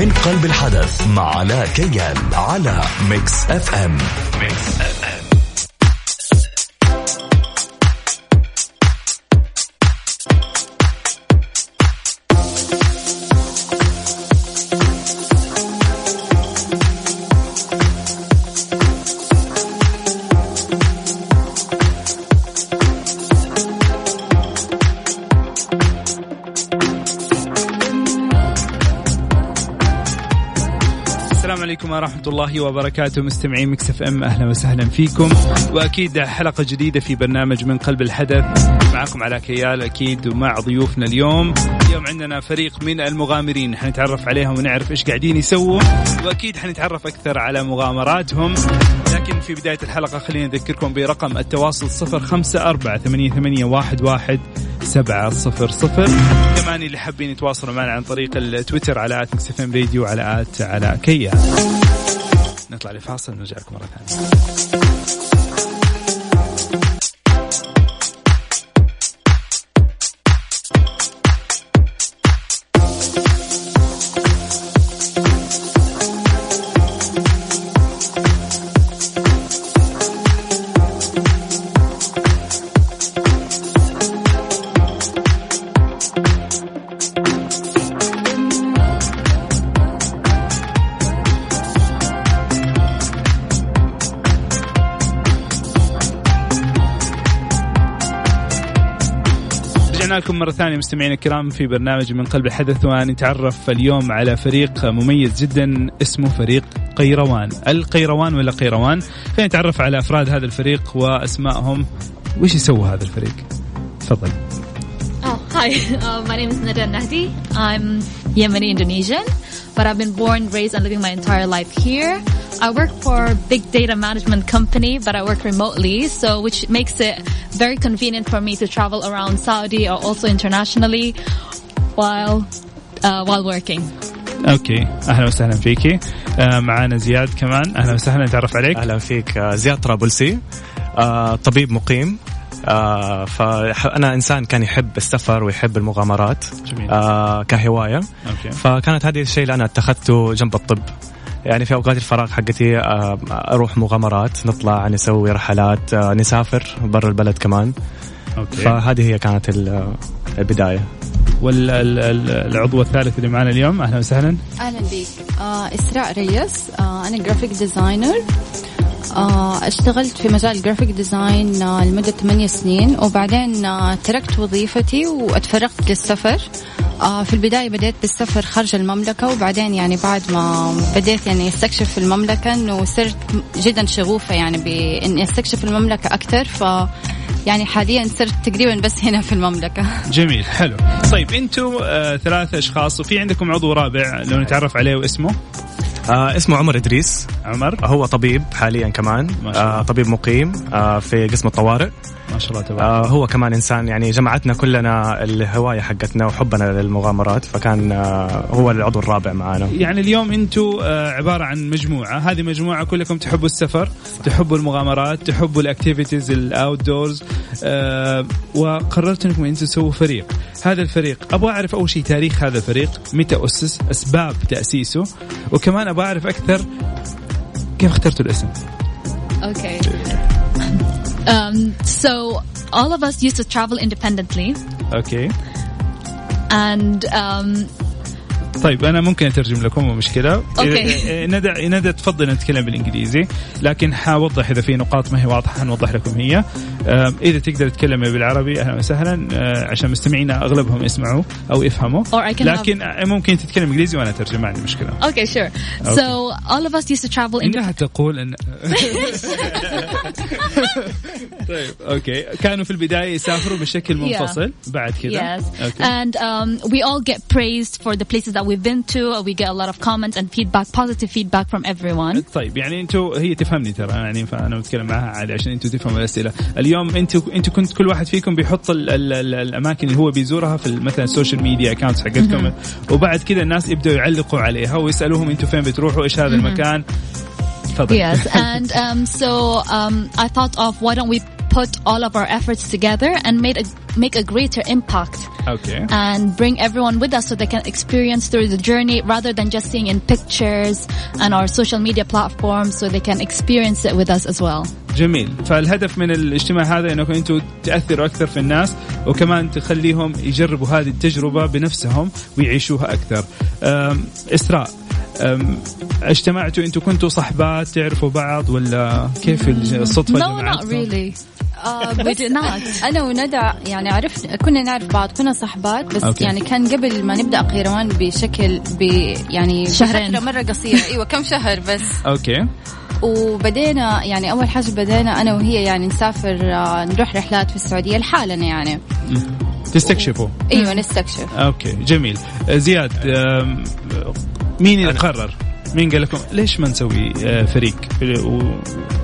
من قلب الحدث مع علاء كيال على ميكس أف أم. ميكس أف أم. ورحمة الله وبركاته. مستمعين مكس اف ام أهلا وسهلا فيكم. وأكيد حلقة جديدة في برنامج من قلب الحدث. معكم علاء كيال أكيد ومع ضيوفنا اليوم. اليوم عندنا فريق من المغامرين. حنتعرف عليهم ونعرف إيش قاعدين يسووا. وأكيد حنتعرف أكثر على مغامراتهم. لكن في بداية الحلقة خلينا نذكركم برقم التواصل صفر خمسة أربعة ثمانية, ثمانية واحد, واحد. سبعة صفر صفر. كمان اللي حابين يتواصلوا معنا عن طريق التويتر على at إم راديو على at علاء كيال. نطلع لفاصل نرجع لكم مرة ثانية. لكم مرة ثانية مستمعينا الكرام في برنامج من قلب الحدث ونتعرف اليوم على فريق مميز جدا اسمه فريق قيروان القيروان ولا قيروان خلينا نتعرف على أفراد هذا الفريق وأسمائهم وش يسوي هذا الفريق تفضل Oh, hi. Uh, my name is Nada Nahdi. I'm Yemeni Indonesian, but I've been born, raised, and living my entire life here. I work for a big data management company, but I work remotely, so which makes it very convenient for me to travel around Saudi or also internationally while uh, while working. okay أهلا وسهلا فيكي آه معانا زياد كمان. أهلا وسهلا. نتعرف عليك؟ أهلا فيك. آه زياد طرابلسي. آه طبيب مقيم. آه فانا إنسان كان يحب السفر ويحب المغامرات. جميل. آه كهواية. Okay. فكانت هذه الشيء اللي أنا اتخذته جنب الطب. يعني في أوقات الفراغ حقتي آه، أروح مغامرات نطلع نسوي رحلات آه، نسافر برا البلد كمان. Okay. فهذه هي كانت البداية. والعضو الثالث اللي معنا اليوم أهلا وسهلا. أهلا بك آه إسراء ريس. آه أنا graphic designer آه اشتغلت في مجال ال graphic design آه لمدة 8 سنين وبعدين آه تركت وظيفتي واتفرغت للسفر. في البداية بديت بالسفر خارج المملكة وبعدين يعني بعد ما بديت يعني أستكشف المملكة إنه صرت جدا شغوفة يعني باني أستكشف المملكة أكثر ف يعني حاليا صرت تقريبا بس هنا في المملكة. جميل حلو. طيب أنتم آه ثلاثة أشخاص وفي عندكم عضو رابع لو نتعرف عليه واسمه؟ آه اسمه عمر إدريس. عمر. هو طبيب حاليا كمان. ما شاء الله. آه طبيب مقيم آه في قسم الطوارئ. ما شاء الله تبارك. آه هو كمان إنسان يعني جمعتنا كلنا الهواية حقتنا وحبنا للمغامرات فكان آه هو العضو الرابع معنا يعني اليوم أنتم آه عبارة عن مجموعة. هذه مجموعة كلكم تحبوا السفر تحبوا المغامرات تحبوا ال activities ال outdoors آه وقررتوا انكم أنتم تسووا فريق. هذا الفريق أبغى أعرف أول شيء تاريخ هذا الفريق متى أسس أسباب تأسيسه وكمان أبغى أعرف أكثر كيف اخترتوا الاسم. Okay. Um, so all of us used to travel independently. Okay. And um, طيب أنا ممكن أترجم لكم مو مشكلة. Okay. ندى ندى تفضل نتكلم بالإنجليزي لكن حوضح إذا في نقاط ما هي واضحة حنوضح لكم هي. إذا تقدر تتكلمي بالعربي أهلا وسهلا آه، عشان مستمعينا أغلبهم يسمعوا أو يفهموا. لكن have... ممكن تتكلم إنجليزي وأنا أترجم ما عندي مشكلة. Okay. Sure so all of us used to travel إنها تقول ان طيب okay. كانوا في البداية يسافروا بشكل منفصل. بعد كذا. Yes. okay. and um, we all get praised for the places that we've been to we get a lot of comments and feedback positive feedback from everyone. طيب يعني أنتوا هي تفهمني ترى. يعني فانا بتكلم معها عادي عشان أنتوا تفهموا الأسئلة. اليوم أنتوا أنتوا كنت كل واحد فيكم بيحط ال ال ال الأماكن اللي هو بيزورها في مثلا ال social media accounts حقتكم. وبعد كذا الناس يبدأوا يعلقوا عليها ويسألوهم أنتوا فين بتروحوا إيش هذا المكان. Yes, and um, so um, I thought of why don't we put all of our efforts together and made a, make a greater impact. Okay. And bring everyone with us so they can experience through the journey rather than just seeing in pictures and our social media platforms so they can experience it with us as well. جميل فالهدف من الاجتماع هذا انكم انتم تاثروا اكثر في الناس وكمان تخليهم يجربوا هذه التجربه بنفسهم ويعيشوها اكثر اسراء اجتمعتوا أنتم كنتوا صحبات تعرفوا بعض ولا كيف الصدفة no, not really. آه بس أنا وندى يعني عرفنا كنا نعرف بعض كنا صحبات بس okay. يعني كان قبل ما نبدأ قيروان بشكل ب يعني شهرين. مرة قصيرة. أيوه كم شهر بس. أوكي. وبدينا يعني أول حاجة بدينا أنا وهي يعني نسافر آه، نروح رحلات في السعودية لحالنا يعني. تستكشفوا. أيوه نستكشف. Okay جميل. زياد مين اللي قرر؟ مين قال لكم ليش ما نسوي آه، فريق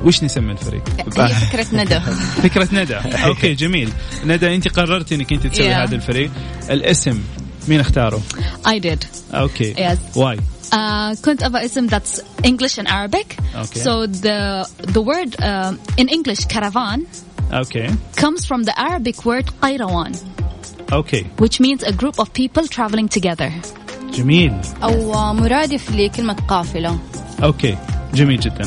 وش نسمي الفريق هي فكرة ندى فكرة ندى okay جميل ندى انت قررتي انك انت تسوي yeah. هذا الفريق الاسم مين اختاره I did okay yes. why Uh, كنت أبغى اسم that's English and Arabic. Okay. So the the word uh, in English caravan okay. comes from the Arabic word qayrawan. Okay. Which means a group of people traveling together. جميل. أو مرادف لكلمة قافلة. أوكي. جميل جدا.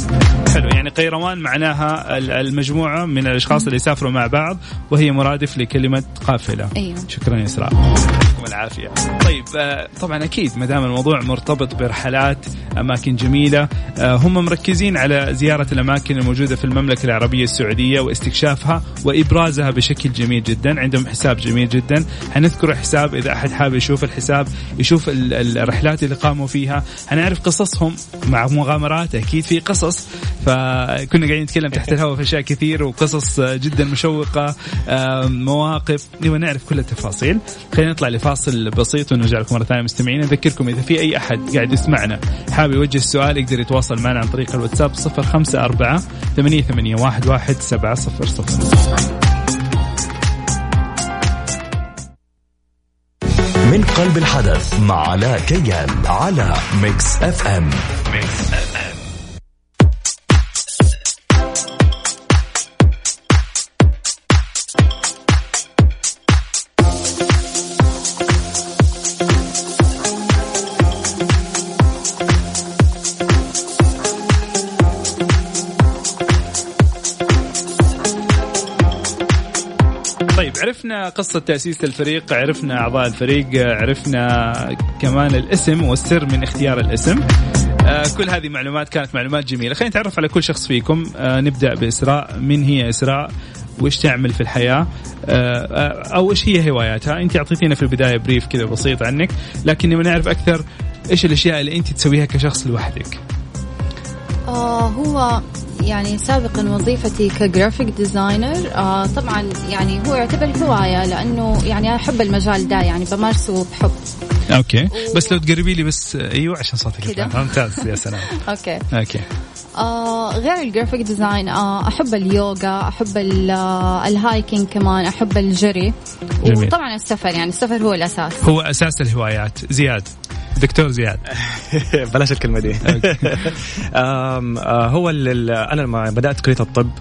حلو. يعني قيروان معناها المجموعة من الأشخاص اللي يسافروا مع بعض وهي مرادف لكلمة قافلة. أيوه. شكرا يا إسراء يعطيكم العافية. طيب آه، طبعا أكيد ما دام الموضوع مرتبط برحلات أماكن جميلة. آه، هم مركزين على زيارة الأماكن الموجودة في المملكة العربية السعودية واستكشافها وإبرازها بشكل جميل جدا. عندهم حساب جميل جدا. حنذكر حساب إذا أحد حابب يشوف الحساب يشوف الرحلات اللي قاموا فيها. حنعرف قصصهم مع مغامرات أكيد في قصص فكنا قاعدين نتكلم تحت الهواء في أشياء كثير وقصص جدا مشوقة مواقف نبغى نعرف كل التفاصيل. خلينا نطلع لفاصل بسيط ونرجع لكم مرة ثانية مستمعين. نذكركم إذا في أي أحد قاعد يسمعنا حابب يوجه السؤال يقدر يتواصل معنا عن طريق الواتساب صفر خمسة أربعة ثمانية ثمانية واحد واحد سبعة صفر صفر. من قلب الحدث مع علاء كيال على ميكس أف أم. ميكس أف عرفنا قصة تأسيس الفريق عرفنا أعضاء الفريق عرفنا كمان الاسم والسر من اختيار الاسم. آه كل هذه معلومات كانت معلومات جميلة. خلينا نتعرف على كل شخص فيكم. آه نبدأ بإسراء. من هي إسراء؟ وش تعمل في الحياة؟ آه, أو إيش هي هواياتها؟ أنت أعطيتينا في البداية brief كذا بسيط عنك لكن نبغى نعرف أكثر إيش الأشياء اللي أنت تسويها كشخص لوحدك. آه هو يعني سابقا وظيفتي ك graphic designer آه طبعا يعني هو يعتبر هواية لأنه يعني أحب المجال ده يعني بمارسه بحب. Okay. و... بس لو تقربي لي بس أيوه عشان صوتك كده؟ ممتاز يا سلام. Okay. Okay. آه غير ال graphic design آه أحب اليوغا أحب آه، ال hiking كمان أحب الجري. جميل. وطبعا السفر يعني السفر هو الأساس. هو أساس الهوايات. زياد. دكتور زياد. بلاش الكلمة دي. آه، هو أنا لما بدأت كلية الطب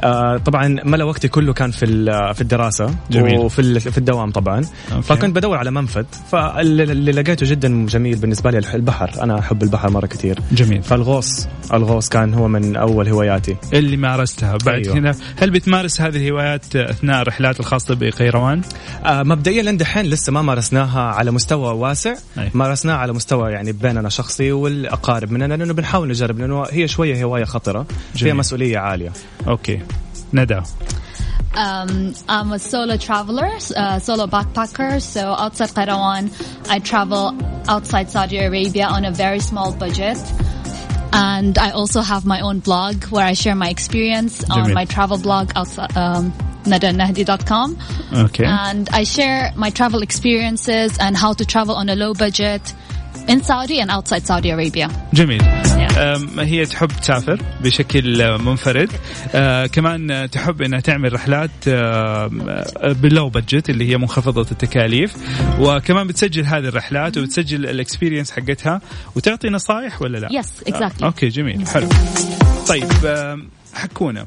آه طبعا ملأ وقتي كله كان في في الدراسة جميل. وفي في الدوام طبعا أوكي. فكنت بدور على منفذ فاللي لقيته جدا جميل بالنسبة لي البحر أنا أحب البحر مرة كثير جميل فالغوص الغوص كان هو من أول هواياتي اللي مارستها بعد أيوه. هنا هل بتمارس هذه الهوايات أثناء الرحلات الخاصة بقيروان؟ آه مبدئيا لندحين لسه ما مارسناها على مستوى واسع أيه. مارسناها على مستوى يعني بيننا شخصي والأقارب مننا لأنه بنحاول نجرب لأنه هي شوية هواية خطرة جميل. فيها مسؤولية عالية أوكي Neda. Um, I'm a solo traveler, a solo backpacker. So outside Qairawan, I travel outside Saudi Arabia on a very small budget. And I also have my own blog where I share my experience Jamil. on my travel blog outside, um, nadanahdi.com. Okay. And I share my travel experiences and how to travel on a low budget in Saudi and outside Saudi Arabia. جميل. هي تحب تسافر بشكل منفرد. آه كمان تحب إنها تعمل رحلات بال low budget اللي هي منخفضة التكاليف. وكمان بتسجل هذه الرحلات وبتسجل ال experience حقتها. وتعطي نصائح ولا لا؟ yes exactly. آه okay جميل حلو. طيب حكونا.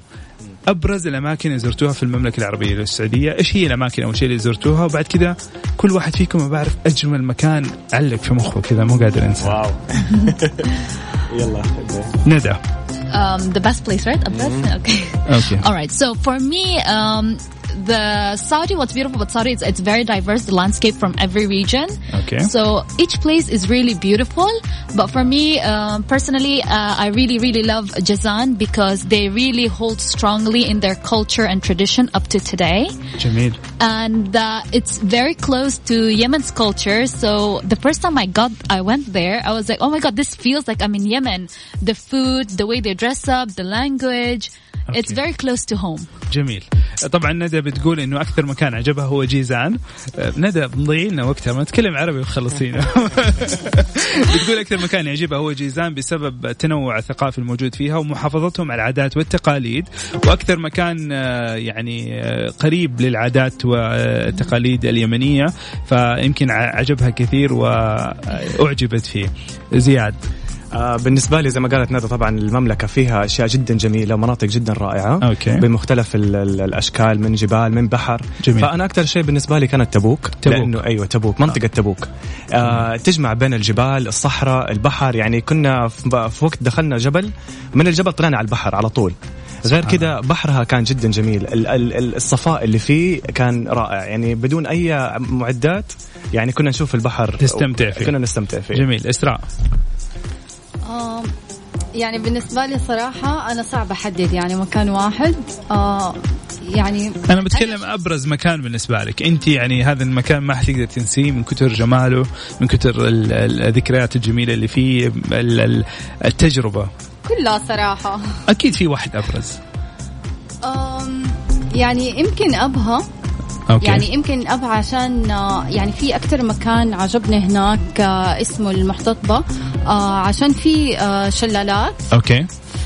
أبرز الأماكن اللي زرتوها في المملكة العربية السعودية إيش هي الأماكن أو الشيء اللي زرتوها؟ وبعد كذا كل واحد فيكم بعرف أجمل مكان علق في مخه كذا مو قادر أنسى. واو. يلا ندى Um, the best place, right? Mm. Okay. Okay. All right. So for me, um, the Saudi, what's beautiful about Saudi is it's very diverse, the landscape from every region. Okay. So each place is really beautiful. But for me, um, personally, uh, I really, really love Jazan because they really hold strongly in their culture and tradition up to today. Jamil. And uh, it's very close to Yemen's culture. So the first time I got, I went there, I was like, oh my God, this feels like I'm in Yemen. The food, the way they dress up, the language. It's very close to home. جميل. طبعا ندى بتقول إنه أكثر مكان عجبها هو جيزان. ندى مضيعين لنا وقتها ما نتكلم عربي وخلصينا بتقول أكثر مكان يعجبها هو جيزان بسبب التنوع الثقافي الموجود فيها ومحافظتهم على العادات والتقاليد. وأكثر مكان يعني قريب للعادات والتقاليد اليمنية فيمكن عجبها كثير وأعجبت فيه. زياد. آه بالنسبة لي زي ما قالت ندى طبعا المملكة فيها أشياء جدا جميلة ومناطق جدا رائعة. أوكي. بمختلف ال ال الأشكال من جبال من بحر. جميل. فأنا أكثر شيء بالنسبة لي كانت تبوك, تبوك. لأنه أيوه تبوك منطقة آه. تبوك. آه تجمع بين الجبال الصحراء البحر. يعني كنا في وقت دخلنا جبل من الجبل طلعنا على البحر على طول. غير كذا بحرها كان جدا جميل. الصفاء اللي فيه كان رائع. يعني بدون أي معدات يعني كنا نشوف البحر. تستمتع فيه. كنا نستمتع فيه. جميل. إسراء. يعني بالنسبة لي صراحة أنا صعب أحدد يعني مكان واحد. آه يعني أنا بتكلم أبرز مكان بالنسبة لك. أنت يعني هذا المكان ما حتقدر تنسيه من كثر جماله من كثر الذكريات الجميلة اللي فيه التجربة. كلها صراحة. أكيد في واحد أبرز. يعني يمكن أبها. okay. يعني يمكن أبها عشان يعني في أكثر مكان عجبني هناك اسمه المحتطبة عشان في شلالات. okay. ف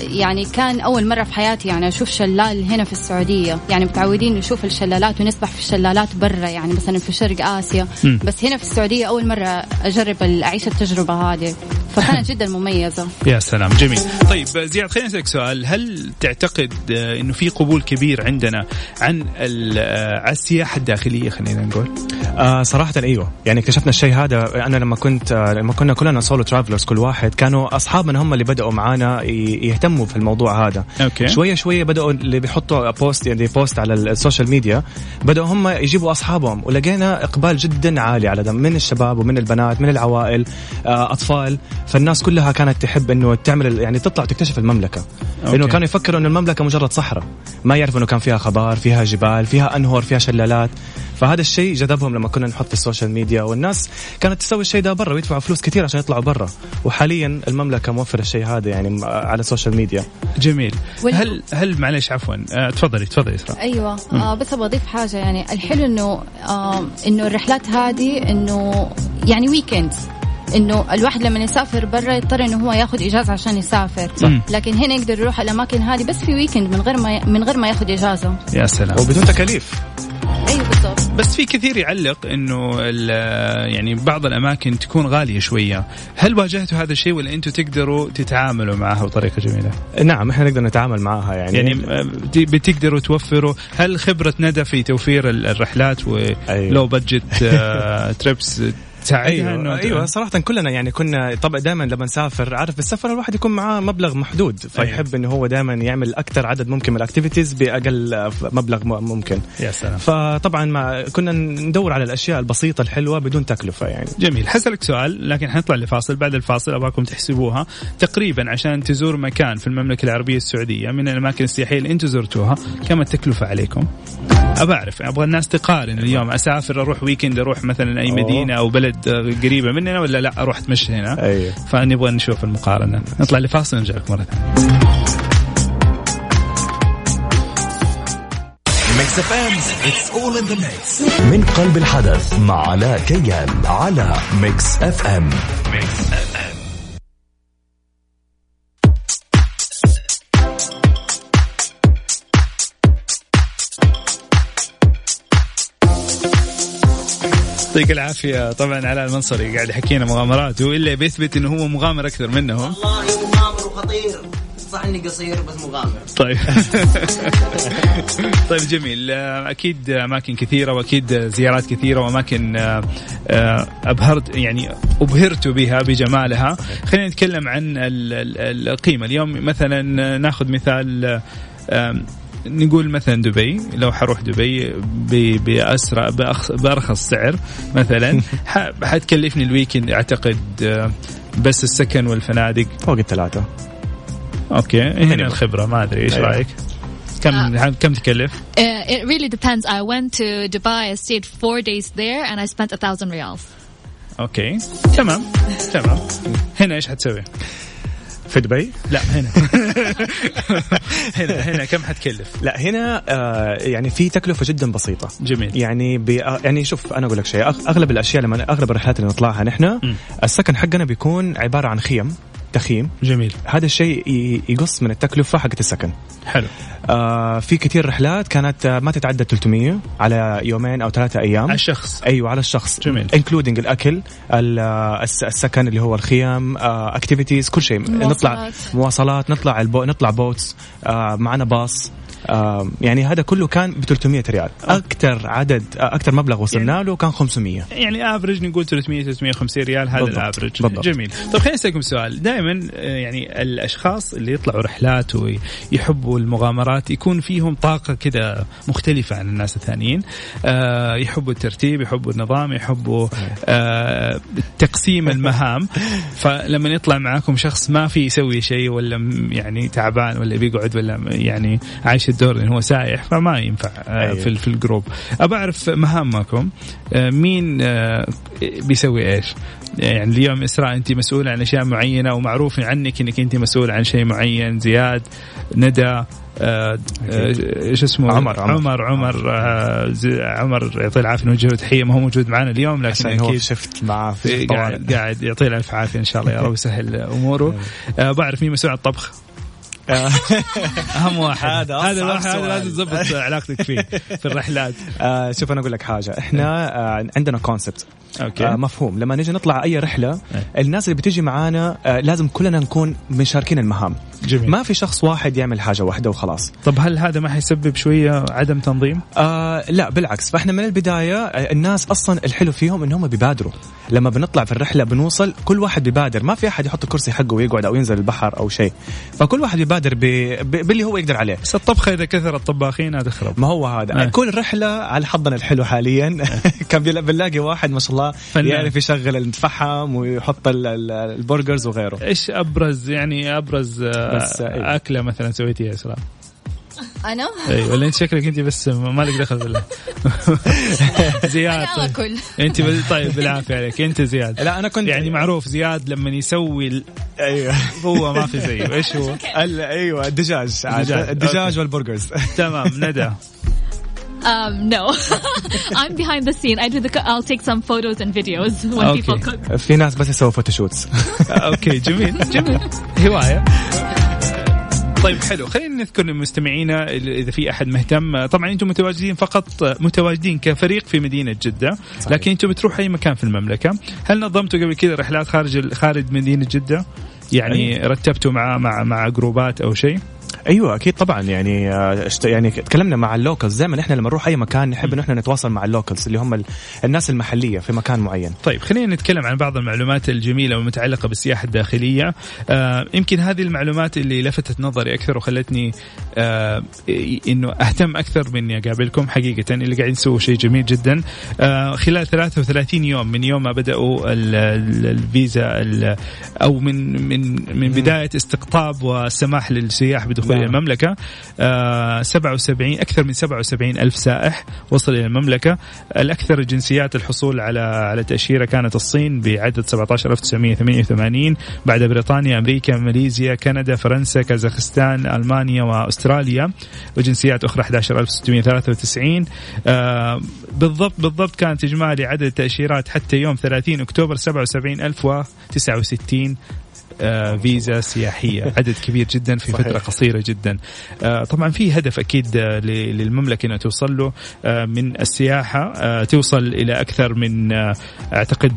يعني كان أول مرة في حياتي يعني أشوف شلال هنا في السعودية. يعني متعودين نشوف الشلالات ونسبح في الشلالات برا يعني مثلا في شرق آسيا. م. بس هنا في السعودية أول مرة أجرب اعيش التجربة هذه. فكانت جدا مميزة. يا سلام جميل. طيب زياد خليني أسألك سؤال. هل تعتقد إنه في قبول كبير عندنا عن على السياحة الداخلية خلينا نقول؟ آه صراحة أيوه. يعني اكتشفنا الشيء هذا. أنا لما كنت لما كنا كلنا solo travelers كل واحد كانوا أصحابنا هم اللي بدأوا معانا يهتموا في الموضوع هذا. okay. شوية شوية بدأوا اللي بيحطوا post يعني post على ال social media بدأوا هم يجيبوا أصحابهم. ولقينا إقبال جدا عالي على ده من الشباب ومن البنات من العوائل أطفال. فالناس كلها كانت تحب إنه تعمل يعني تطلع تكتشف المملكة. لأنه كانوا يفكروا إنه المملكة مجرد صحراء. ما يعرفوا إنه كان فيها خضار فيها جبال فيها أنهر فيها شلالات. فهذا الشيء جذبهم لما كنا نحط في ال social media والناس كانت تسوي الشيء ده برا ويدفعوا فلوس كثير عشان يطلعوا برا. وحاليا المملكة موفرة الشيء هذا يعني على ال social media. جميل. هل هل معلش عفوا. آه تفضلي تفضلي إسراء. أيوه. آه بس أبغى أضيف حاجة يعني. الحلو إنه آه إنه الرحلات هذه إنه يعني ويكند إنه الواحد لما يسافر برا يضطر إنه هو ياخذ إجازة عشان يسافر. صح. لكن هنا يقدر يروح الأماكن هذه بس في ويكند من غير ما من غير ما ياخذ إجازة. يا سلام. وبدون تكاليف. أيوه بالضبط. بس في كثير يعلق إنه يعني بعض الأماكن تكون غالية شوية، هل واجهتوا هذا الشيء ولا أنتم تقدروا تتعاملوا معها بطريقة جميلة؟ نعم إحنا نقدر نتعامل معها يعني. يعني بتقدروا توفروا، هل خبرة ندى في توفير الرحلات و low أيوه. budget trips تساعدها أيوة انه أيوه صراحة كلنا يعني كنا طبعا دائما لما نسافر عارف بالسفر الواحد يكون معاه مبلغ محدود فيحب أيوة. إنه هو دائما يعمل أكثر عدد ممكن من ال activities بأقل مبلغ ممكن. يا سلام. فطبعا ما كنا ندور على الأشياء البسيطة الحلوة بدون تكلفة يعني. جميل. حسألك سؤال لكن حنطلع لفاصل. بعد الفاصل أبغاكم تحسبوها. تقريبا عشان تزور مكان في المملكة العربية السعودية من الأماكن السياحية اللي أنتم زرتوها كم التكلفة عليكم؟ ابى أعرف. أبغى الناس تقارن اليوم. أسافر أروح weekend أروح مثلا أي مدينة أو بلد قريبة مننا ولا لا؟ أروح أتمشى هنا. أيوه. فنبغى نشوف المقارنة. نطلع لفاصل ونرجع لك مرة ثانية. Mix FM it's all in the mix من قلب الحدث مع علاء كيان على Mix FM Mix FM يعطيك العافية. طبعا علاء المنصري قاعد يحكينا مغامراته إلا بيثبت إنه هو مغامر أكثر منهم والله مغامر وخطير. صح إني قصير بس مغامر. طيب. طيب جميل. أكيد أماكن كثيرة وأكيد زيارات كثيرة وأماكن آه، آه، أبهرت يعني أبهرت بها بجمالها. خلينا نتكلم عن القيمة. اليوم مثلا ناخذ مثال نقول مثلا دبي لو حروح دبي بأسرع بأرخص سعر مثلا حتكلفني ال weekend أعتقد آه، بس السكن والفنادق فوق الثلاثة okay هنا الخبرة ما أدري إيش أيوه. رأيك؟ كم uh, كم تكلف؟ Uh, it really depends. I went to Dubai. I stayed four days there, and I spent a thousand riyals. okay تمام تمام هنا إيش حتسوي؟ في دبي؟ لا هنا. هنا هنا كم حتكلف؟ لا هنا آه يعني في تكلفة جدا بسيطة. جميل. يعني بي يعني شوف أنا أقول لك شيء أغلب الأشياء لما أغلب الرحلات اللي نطلعها نحن السكن حقنا بيكون عبارة عن خيم. تخييم جميل. هذا الشيء يقص من التكلفة حقت السكن. حلو. آه في كثير رحلات كانت ما تتعدى 300 على يومين أو ثلاثة أيام. على الشخص. أيوه على الشخص. جميل. including الأكل السكن اللي هو الخيام activities كل شيء. نطلع مواصلات. نطلع ال boa نطلع boats آه معنا باص. يعني هذا كله كان ب 300 ريال. أكثر عدد أكثر مبلغ وصلنا يعني له كان 500 يعني average نقول 300 350 ريال هذا ال average. جميل. طيب خليني أسألكم سؤال. دائما آه، يعني الأشخاص اللي يطلعوا رحلات ويحبوا المغامرات يكون فيهم طاقة كذا مختلفة عن الناس الثانيين. آه، يحبوا الترتيب يحبوا النظام يحبوا آه، تقسيم المهام. فلما يطلع معاكم شخص ما في يسوي شيء ولا يعني تعبان ولا بيقعد ولا يعني عايش الدور لأنه هو سايح فما ينفع آه، أيوه. في في الجروب. أبى أعرف مهامكم آه، مين آه، بيسوي إيش؟ يعني اليوم إسراء أنت مسؤوله عن أشياء معينة ومعروف عنك إنك أنت مسؤوله عن شيء معين زياد ندى إيش اسمه؟ عمر عمر. عمر عمر, عمر يعطيه العافية نوجه له تحية ما هو موجود معنا اليوم لكن أكيد شفت معاه في قاعد قاعد يعطيه الف عافيه إن شاء الله يا رب يسهل اموره بعرف مين مسؤول عن الطبخ؟ اهم واحد. هذا هذا الواحد هذا لازم تظبط علاقتك فيه في الرحلات. آه شوف أنا أقول لك حاجة. إحنا آه عندنا concept okay. آه مفهوم. لما نيجي نطلع أي رحلة أي. الناس اللي بتيجي معانا آه لازم كلنا نكون مشاركين المهام. جميل. ما في شخص واحد يعمل حاجة واحدة وخلاص. طب هل هذا ما حيسبب شوية عدم تنظيم؟ آه لا بالعكس. فإحنا من البداية آه، الناس أصلا الحلو فيهم إنهم بيبادروا. لما بنطلع في الرحلة بنوصل كل واحد بيبادر. ما في أحد يحط الكرسي حقه ويقعد أو ينزل البحر أو شيء. فكل واحد بيبادر باللي هو يقدر عليه. بس الطبخة إذا كثر الطباخين هتخرب ما هو هذا. آه. كل رحلة على حظنا الحلو حاليا. كان بنلاقي واحد ما شاء الله يعرف يشغل الفحم ويحط البرجرز وغيره. إيش أبرز يعني أبرز آه، بس أيوه. أكلة مثلا سويتيها اسراء أنا؟ إي ولا أنت شكلك أنت بس مالك دخل بالله زياد طيب. أكل أنت طيب بالعافية عليك أنت زياد لا أنا كنت يعني معروف زياد لما يسوي ال... أيوه هو ما في زيه إيش هو؟ أيوه الدجاج الدجاج وال burgers تمام ندى Um, no, I'm behind the scene. I do the. I'll take some photos and videos when okay. people cook. في ناس بس يسووا photoshoots. okay جميل جميل هواية. طيب حلو. خلينا نذكر لمستمعينا إذا في أحد مهتم. طبعا أنتم متواجدين فقط متواجدين كفريق في مدينة جدة لكن أنتم بتروحوا أي مكان في المملكة. هل نظمتوا قبل كذا رحلات خارج خارج مدينة جدة؟ يعني؟ رتبتوا مع مع مع جروبات أو شيء؟ أيوه أكيد طبعا يعني آه، يعني تكلمنا مع ال locals دائما إحنا لما نروح أي مكان نحب إن إحنا نتواصل مع ال locals اللي هم الناس المحلية في مكان معين. طيب خلينا نتكلم عن بعض المعلومات الجميلة والمتعلقة بالسياحة الداخلية. آه يمكن هذه المعلومات اللي لفتت نظري أكثر وخلتني آه إنه أهتم أكثر من اني أقابلكم حقيقة اللي قاعدين يسووا شيء جميل جدا. آه خلال 33 يوم من يوم ما بداوا الفيزا أو من من من بداية استقطاب والسماح للسياح بدخول نعم. المملكة. آه 77 أكثر من 77 ألف سائح وصل إلى المملكة. الأكثر الجنسيات الحصول على على تأشيرة كانت الصين بعدد 17988 بعد بريطانيا أمريكا ماليزيا كندا فرنسا كازاخستان ألمانيا وأستراليا. وجنسيات أخرى 11693 آه بالضبط بالضبط كانت إجمالي عدد التأشيرات حتى يوم 30 أكتوبر 77069 آه، فيزا سياحية. عدد كبير جدا في فترة قصيرة جدا. آه، طبعا في هدف أكيد آه، للمملكة إنها توصل له من السياحة. توصل إلى أكثر من أعتقد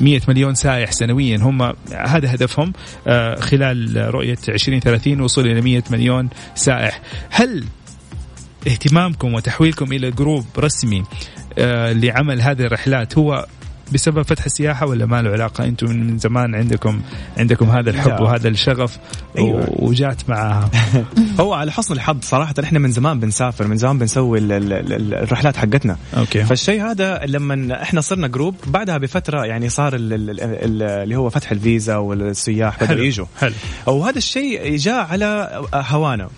100 مليون سائح سنويا. هم هذا هدفهم خلال رؤية 2030 وصول إلى 100 مليون سائح. هل اهتمامكم وتحويلكم إلى group رسمي لعمل هذه الرحلات هو بسبب فتح السياحة ولا ما له علاقة؟ أنتم من زمان عندكم عندكم هذا الحب وهذا الشغف أيوة. وجات معاها. هو على حسن الحظ صراحة إحنا من زمان بنسافر من زمان بنسوي الرحلات حقتنا. okay. فالشيء هذا لما إحنا صرنا group بعدها بفترة يعني صار اللي هو فتح الفيزا والسياح بدأوا يجوا. حلو. وهذا الشيء جاء على هوانا.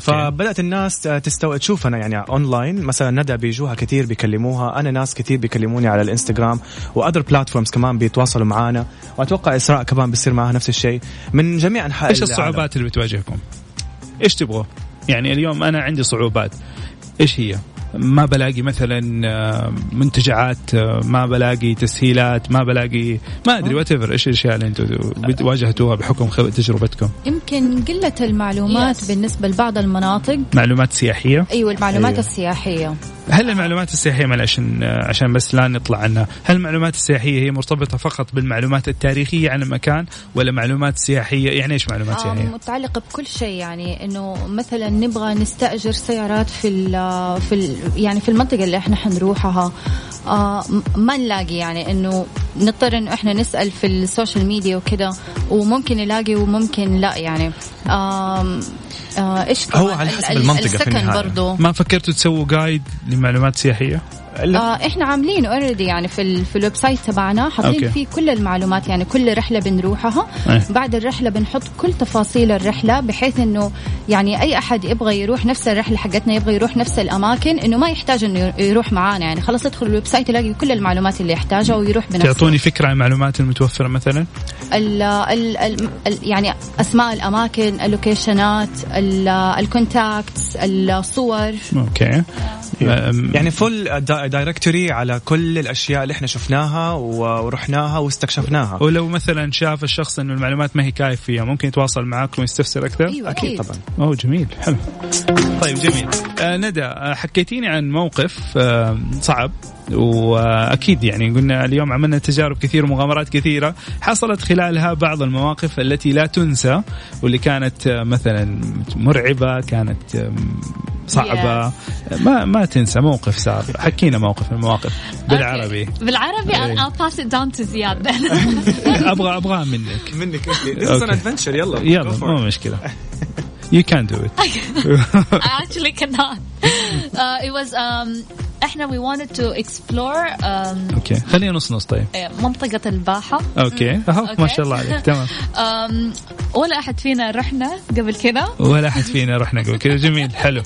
فبدأت الناس تستوى تشوفنا يعني اونلاين مثلا ندى بيجوها كثير بيكلموها أنا ناس كثير بيكلموني على الإنستغرام و other platforms كمان بيتواصلوا معنا وأتوقع إسراء كمان بيصير معها نفس الشيء من جميع أنحاء إيش الصعوبات اللي بتواجهكم؟ إيش تبغوا؟ يعني اليوم أنا عندي صعوبات إيش هي؟ ما بلاقي مثلا آه، منتجعات آه، ما بلاقي تسهيلات ما بلاقي ما أدري وات ايفر إيش الأشياء اللي أنتم واجهتوها بحكم تجربتكم. يمكن قلة المعلومات yes. بالنسبة لبعض المناطق. معلومات سياحية؟ أيوه المعلومات أيوة. السياحية. هل المعلومات السياحية معلش عشان بس لا نطلع عنها هل المعلومات السياحية هي مرتبطة فقط بالمعلومات التاريخية عن المكان ولا معلومات سياحية؟ يعني إيش معلومات آه سياحية؟ متعلقة بكل شيء يعني إنه مثلا نبغى نستأجر سيارات في ال في ال يعني في المنطقة اللي إحنا حنروحها آه ما نلاقي يعني إنه نضطر إنه إحنا نسأل في ال social media وكذا وممكن نلاقي وممكن لا يعني آه آه إيش هو على حسب المنطقة في النهاية برضو. ما فكرتوا تسووا guide لمعلومات سياحية؟ آه إحنا عاملين already يعني في ال في ال website تبعنا حاطين فيه كل المعلومات يعني كل رحلة بنروحها. أيه. بعد الرحلة بنحط كل تفاصيل الرحلة بحيث إنه يعني أي أحد يبغى يروح نفس الرحلة حقتنا يبغى يروح نفس الأماكن إنه ما يحتاج إنه يروح معانا. يعني خلاص يدخل ال website يلاقي كل المعلومات اللي يحتاجها ويروح بنفسه. تعطوني فكرة عن المعلومات المتوفرة مثلا؟ ال ال ال يعني أسماء الأماكن اللوكيشنات ال contacts الصور. okay. يعني full directory على كل الأشياء اللي إحنا شفناها ورحناها واستكشفناها. ولو مثلا شاف الشخص إنه المعلومات ما هي كافية ممكن يتواصل معاكم ويستفسر أكثر؟ أيوه أكيد. طبعا أوه جميل حلو. طيب جميل. آه ندى آه، حكيتيني عن موقف آه صعب وأكيد يعني قلنا اليوم عملنا تجارب كثيرة ومغامرات كثيرة. حصلت خلالها بعض المواقف التي لا تنسى واللي كانت آه، مثلا مرعبة كانت صعبة. ما ما تنسى موقف صار حكينا موقف من المواقف؟ بالعربي. بالعربي I'll pass it down to زياد أبغى ابغاه منك. منك أنت. ادفنشر يلا يلا مو مشكلة. You can do it. I actually cannot. Uh, it was um, إحنا we wanted to explore um, أوكي خلينا نص نص طيب. إيه، منطقة الباحة. okay أهو ما شاء الله عليك. تمام. Um, ولا أحد فينا رحنا قبل كذا ولا أحد فينا رحنا قبل كذا جميل. حلو.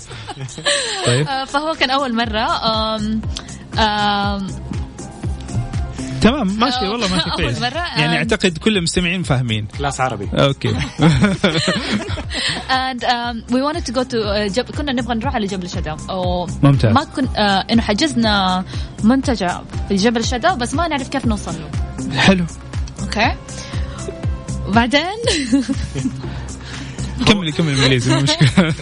طيب. uh, فهو كان أول مرة. Um, um, تمام ماشي والله ماشي كويس. يعني أعتقد كل المستمعين فاهمين. class عربي. okay. And um, we wanted to go to uh, جب... كنا نبغى نروح على جبل الشدة ممتاز. ما كن uh, إنه حجزنا منتجع في جبل الشدة بس ما نعرف كيف نوصل له. حلو. أوكي وبعدين كملي كملي انجليزي مشكله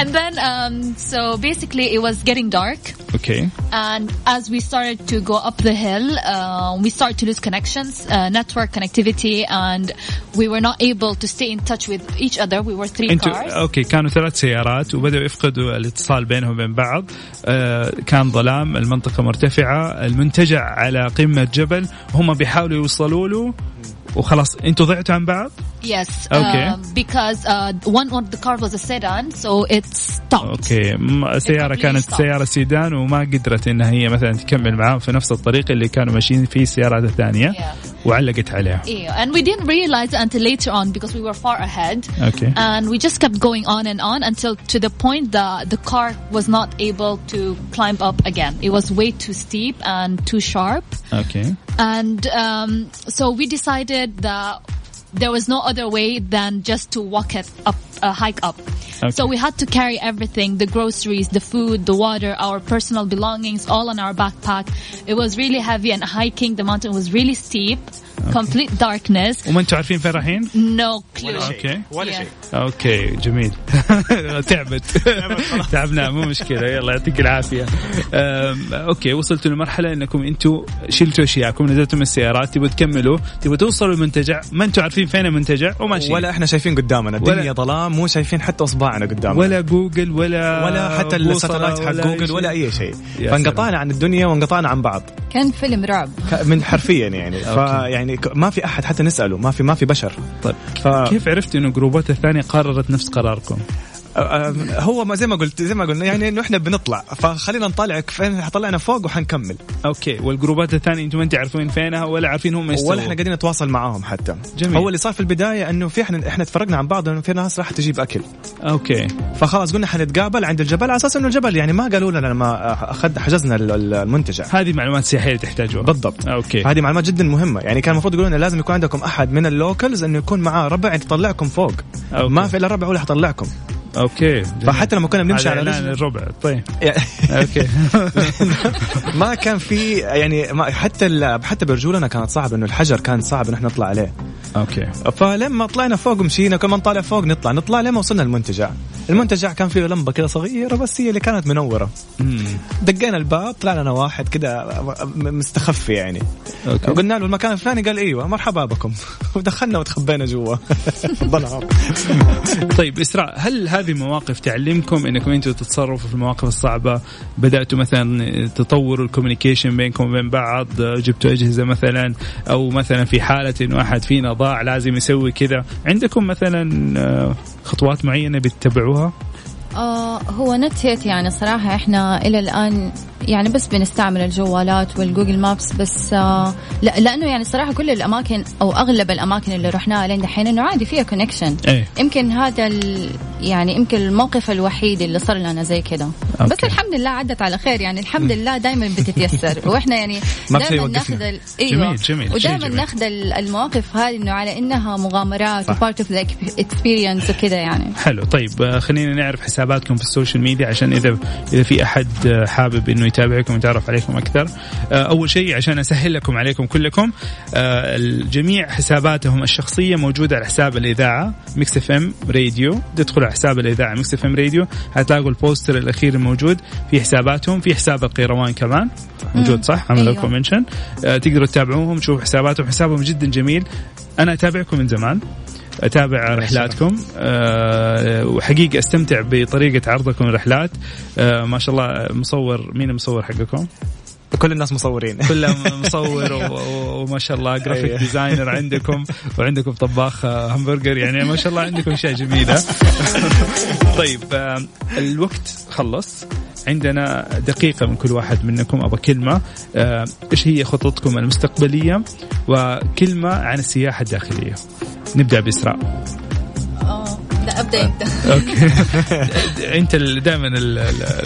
and then um, so basically it was getting dark okay and as we started to go up the hill uh, we started to lose connections uh, network connectivity and we were not able to stay in touch with each other we were three cars أوكي كانوا ثلاث سيارات وبدأوا يفقدوا الاتصال بينهم وبين بعض آه كان ظلام المنطقة مرتفعة المنتجع على قمة جبل هم بيحاولوا يوصلوا له وخلاص أنتوا ضعتوا عن بعض؟ Yes. Okay. Uh, because uh, one of the car was a sedan so it stopped. اوكي okay. سيارة كانت stopped. سيارة سيدان وما قدرت انها هي مثلا تكمل معاهم في نفس الطريق اللي كانوا ماشيين فيه السيارات الثانية yeah. وعلقت عليها. Yeah. And we didn't realize until later on because we were far ahead. Okay. And we just kept going on and on until to the point that the car was not able to climb up again. It was way too steep and too sharp. Okay. And um, so we decided that there was no other way than just to walk it up, uh, hike up. Okay. So we had to carry everything, the groceries, the food, the water, our personal belongings, all on our backpack. It was really heavy and hiking the mountain was really steep. Complete darkness. وما أنتم عارفين فين رايحين؟ no clue. okay ولا شيء. okay جميل. تعبت. تعبنا. مو مشكلة. يلا يعطيك العافية. okay وصلتوا لمرحلة إنكم أنتم شلتوا أشياءكم نزلتوا من السيارات تبغوا تكملوا تبغوا توصلوا المنتجع. ما أنتم عارفين فين المنتجع؟ وماشيين ولا إحنا شايفين قدامنا. الدنيا ظلام مو شايفين حتى أصبعنا قدامنا. ولا جوجل ولا ولا حتى ال satellite حق جوجل. ولا أي شيء. فانقطعنا عن الدنيا وانقطعنا عن بعض. كان فيلم رعب. من حرفيا يعني. فيعني ما في أحد حتى نسأله ما في ما في بشر. طيب. ف... كيف عرفت إنه جروبات الثانية قررت نفس قراركم؟ هو ما زي ما قلت زي ما قلنا يعني إنه إحنا بنطلع. فخلينا نطالع فين طلعنا فوق وحنكمل. أوكي والجروبات الثانية أنتم ما أنتم عارفين فينها ولا عارفين هم يستووا ولا إحنا قاعدين نتواصل معاهم حتى. جميل. هو اللي صار في البداية إنه في إحنا إحنا تفرقنا عن بعض إنه في ناس راح تجيب أكل. okay. فخلاص قلنا حنتقابل عند الجبل على أساس إنه الجبل يعني ما قالوا لنا لما اخذ حجزنا ال- ال- المنتجع. هذه معلومات سياحية تحتاجوها. بالضبط. okay. هذه معلومات جدا مهمة. يعني كان المفروض يقولون لازم يكون عندكم أحد من ال locals إنه يكون معاه ربع يطلعكم فوق. okay. ما في إلا ربع اللي حطلعكم okay. جميل. فحتى لما كنا بنمشي على الربع. طيب. okay. ما كان في يعني ما حتى حتى برجولنا كانت صعب إنه الحجر كان صعب إحنا نطلع عليه. okay. فلما طلعنا فوق مشينا كل ما نطالع فوق نطلع. نطلع لما وصلنا المنتجع المنتجع كان فيه لمبة كذا صغيرة بس هي اللي كانت منورة. دقينا الباب طلع لنا واحد م- مستخفي يعني. okay. وقلنا له المكان الفلاني قال إيوه مرحبا بكم. ودخلنا وتخبينا جوا. طيب إسراء هل هذه مواقف تعلمكم إنكم أنتم تتصرفوا في المواقف الصعبة. بدأتوا مثلا تطوروا ال communication بينكم وبين بعض جبتوا أجهزة مثلا أو مثلا في حالة انه احد فينا ضاع لازم يسوي كذا. عندكم مثلا آه، خطوات معينة بتتبعوها؟ آه هو not yet يعني صراحة إحنا إلى الآن يعني بس بنستعمل الجوالات وال Google Maps بس آه لا لأنه يعني صراحة كل الأماكن أو أغلب الأماكن اللي رحناها لين دحين إنه عادي فيها connection إيه. يمكن هذا ال... يعني يمكن الموقف الوحيد اللي صار لنا زي كذا بس. الحمد لله عدت على خير يعني الحمد لله دائما بتتيسر. وإحنا يعني دائما. ناخذ ال... جميل، أيوه. جميل، شيء ودائما جميل. ناخذ ال- المواقف هذه إنه على إنها مغامرات و part of experience وكذا يعني. حلو. طيب آه، خلينا نعرف حساباتكم في ال social media عشان إذا إذا في أحد آه، حابب إنه يتابعكم ويتعرف عليكم أكثر. آه، أول شيء عشان أسهل لكم عليكم كلكم آه، الجميع حساباتهم الشخصية موجودة على حساب الإذاعة ميكس إف إم راديو. تدخلوا على حساب الإذاعة ميكس إف إم راديو هتلاقوا ال poster الأخير الموجود في حساباتهم في حساب القيروان كمان. موجود صح؟ عمل أيوة. لكم mention تقدروا تتابعوهم تشوفوا حساباتهم حسابهم جدا جميل. أنا أتابعكم من زمان. أتابع رحلاتكم. أه وحقيقة أستمتع بطريقة عرضكم الرحلات. أه ما شاء الله مصور مين المصور حقكم؟ كل الناس مصورين. كله مصور وما شاء الله graphic. designer عندكم وعندكم طباخ آه، همبرجر يعني ما شاء الله عندكم اشياء جميله طيب آه، الوقت خلص. عندنا دقيقة من كل واحد منكم أبغى كلمة. آه، إيش هي خططكم المستقبلية؟ وكلمة عن السياحة الداخلية. نبدأ بإسراء. آه. لا أبدأ أنت. أوكي. أنت دائما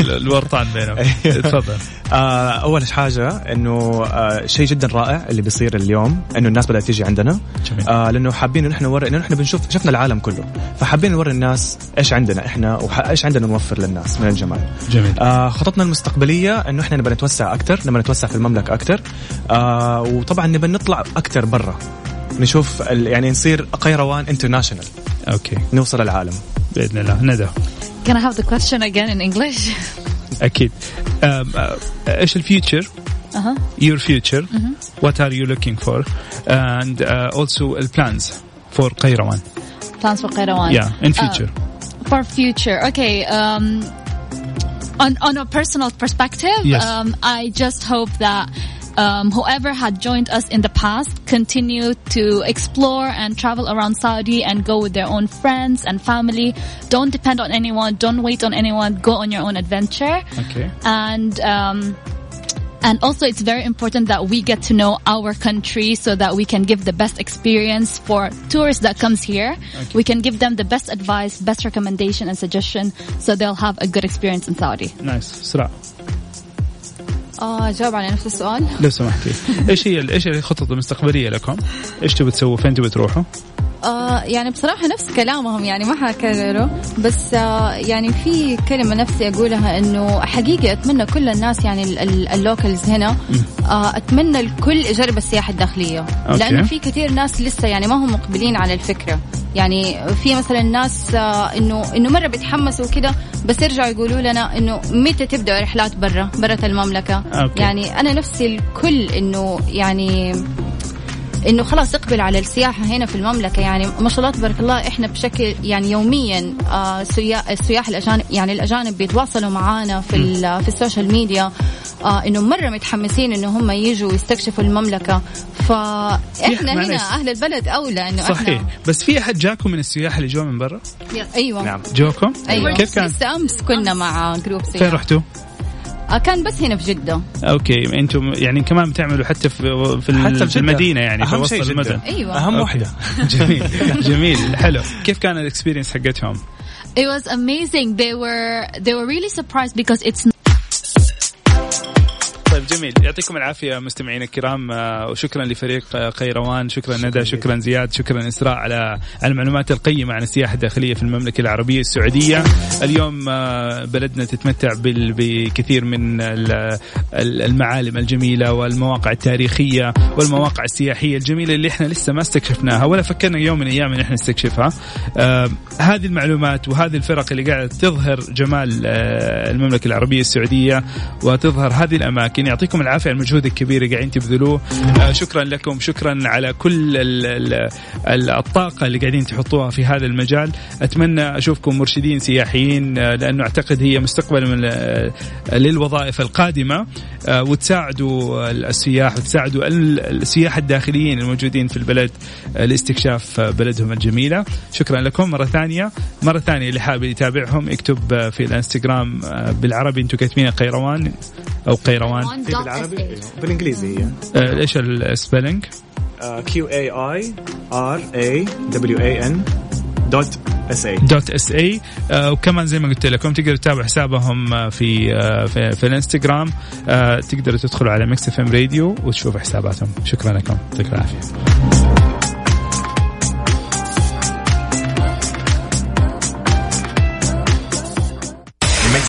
الورطان بينهم تفضل. آه، أول حاجة إنه آه، شيء جدا رائع اللي بيصير اليوم إنه الناس بدأت تيجي عندنا. جميل. آه لأنه حابين إنه إحنا نوري إنه إحنا بنشوف شفنا العالم كله. فحابين نوري الناس إيش عندنا إحنا وايش عندنا نوفر للناس من الجمال. جميل. خططنا المستقبلية إنه إحنا نبغى نتوسع أكثر نبغى نتوسع في المملكة أكثر وطبعا نبغى نطلع أكثر برا. نشوف ال- يعني نصير قيروان انترناشونال اوكي نوصل العالم باذن الله ندى Can I have the question again in English? اكيد آم، آه، ايش الفيوتشر Uh-huh. your future what are you looking for and uh, also the plans for قيروان Plans for Kairawan. yeah in future For future, okay. Um, on on a personal perspective, Yes. um, I just hope that um, whoever had joined us in the past continue to explore and travel around Saudi and go with their own friends and family. Don't depend on anyone. Don't wait on anyone. Go on your own adventure. Okay. And. Um, and also, it's very important that we get to know our country so that we can give the best experience for tourists that comes here. Okay. We can give them the best advice, best recommendation and suggestion so they'll have a good experience in Saudi. Nice. Surah. آه جاوب على نفس السؤال لو سمحتي إيش هي إيش الخطط المستقبلية لكم؟ إيش تبي تسووا؟ فين تبي تروحوا؟ آه يعني بصراحة نفس كلامهم يعني ما حكرره. بس آه يعني في كلمة نفسي أقولها إنه حقيقة أتمنى كل الناس يعني ال locals هنا آه أتمنى الكل يجرب السياحة الداخلية. لأنه في كثير ناس لسه يعني ما هم مقبلين على الفكرة. يعني في مثلا ناس آه إنه إنه مرة بيتحمسوا كده بس يرجعوا يقولوا لنا إنه متى تبدأ رحلات برا برا المملكة؟ okay. يعني أنا نفسي الكل إنه يعني إنه خلاص اقبل على السياحة هنا في المملكة. يعني ما شاء الله تبارك الله إحنا بشكل يعني يوميا آه السياح الاجانب يعني الأجانب بيتواصلوا معنا في في ال social media آه إنه مرة متحمسين إنه هم يجوا يستكشفوا المملكة. فاحنا هنا أهل البلد أولى إنه صحيح. إحنا بس في أحد جاكم من السياح اللي جو من برا؟ أيوه. نعم. جوكم؟ أيوه. كيف كان؟ أمس كنا مع group سياح. فين رحتوا؟ آه، كان بس هنا في جدة. okay أنتم يعني كمان بتعملوا حتى في في, حتى في المدينة يعني أهم شيء المدن. أيوه. أهم وحدة. جميل جميل. حلو. كيف كان الاكسبيرينس حقتهم؟ It was amazing. They were they were really surprised because it's جميل. يعطيكم العافية مستمعينا الكرام. آه، وشكرا لفريق قيروان. شكرا ندى. شكرا زياد. شكرا إسراء على المعلومات القيمة عن السياحة الداخلية في المملكة العربية السعودية. اليوم آه، بلدنا تتمتع بكثير من المعالم الجميلة والمواقع التاريخية والمواقع السياحية الجميلة اللي إحنا لسه ما استكشفناها ولا فكرنا يوم من الأيام إن إحنا نستكشفها. آه، هذه المعلومات وهذه الفرق اللي قاعدة تظهر جمال المملكة العربية السعودية وتظهر هذه الأماكن لكن يعطيكم العافية على المجهود الكبير اللي قاعدين تبذلوه. آه شكرا لكم شكرا على كل ال ال الطاقة اللي قاعدين تحطوها في هذا المجال. أتمنى أشوفكم مرشدين سياحيين آه لأنه أعتقد هي مستقبل من آه للوظائف القادمة وتساعدوا السياح وتساعدوا السياح الداخليين الموجودين في البلد لاستكشاف بلدهم الجميلة. شكرا لكم مرة ثانية. مرة ثانية اللي حابب يتابعهم يكتب في الانستغرام بالعربي أنتم كاتبين قيروان أو قيروان. بالعربي؟ إيه، بالإنجليزي هي. آه إيش ال spelling؟ Q A I R A W A N dot S A dot S A وكمان زي ما قلت لكم تقدروا تتابعوا حسابهم آه، في uh, في, في الإنستغرام. تقدروا تدخلوا على Mix FM Radio وتشوفوا حساباتهم. شكرا لكم. يعطيكم العافية.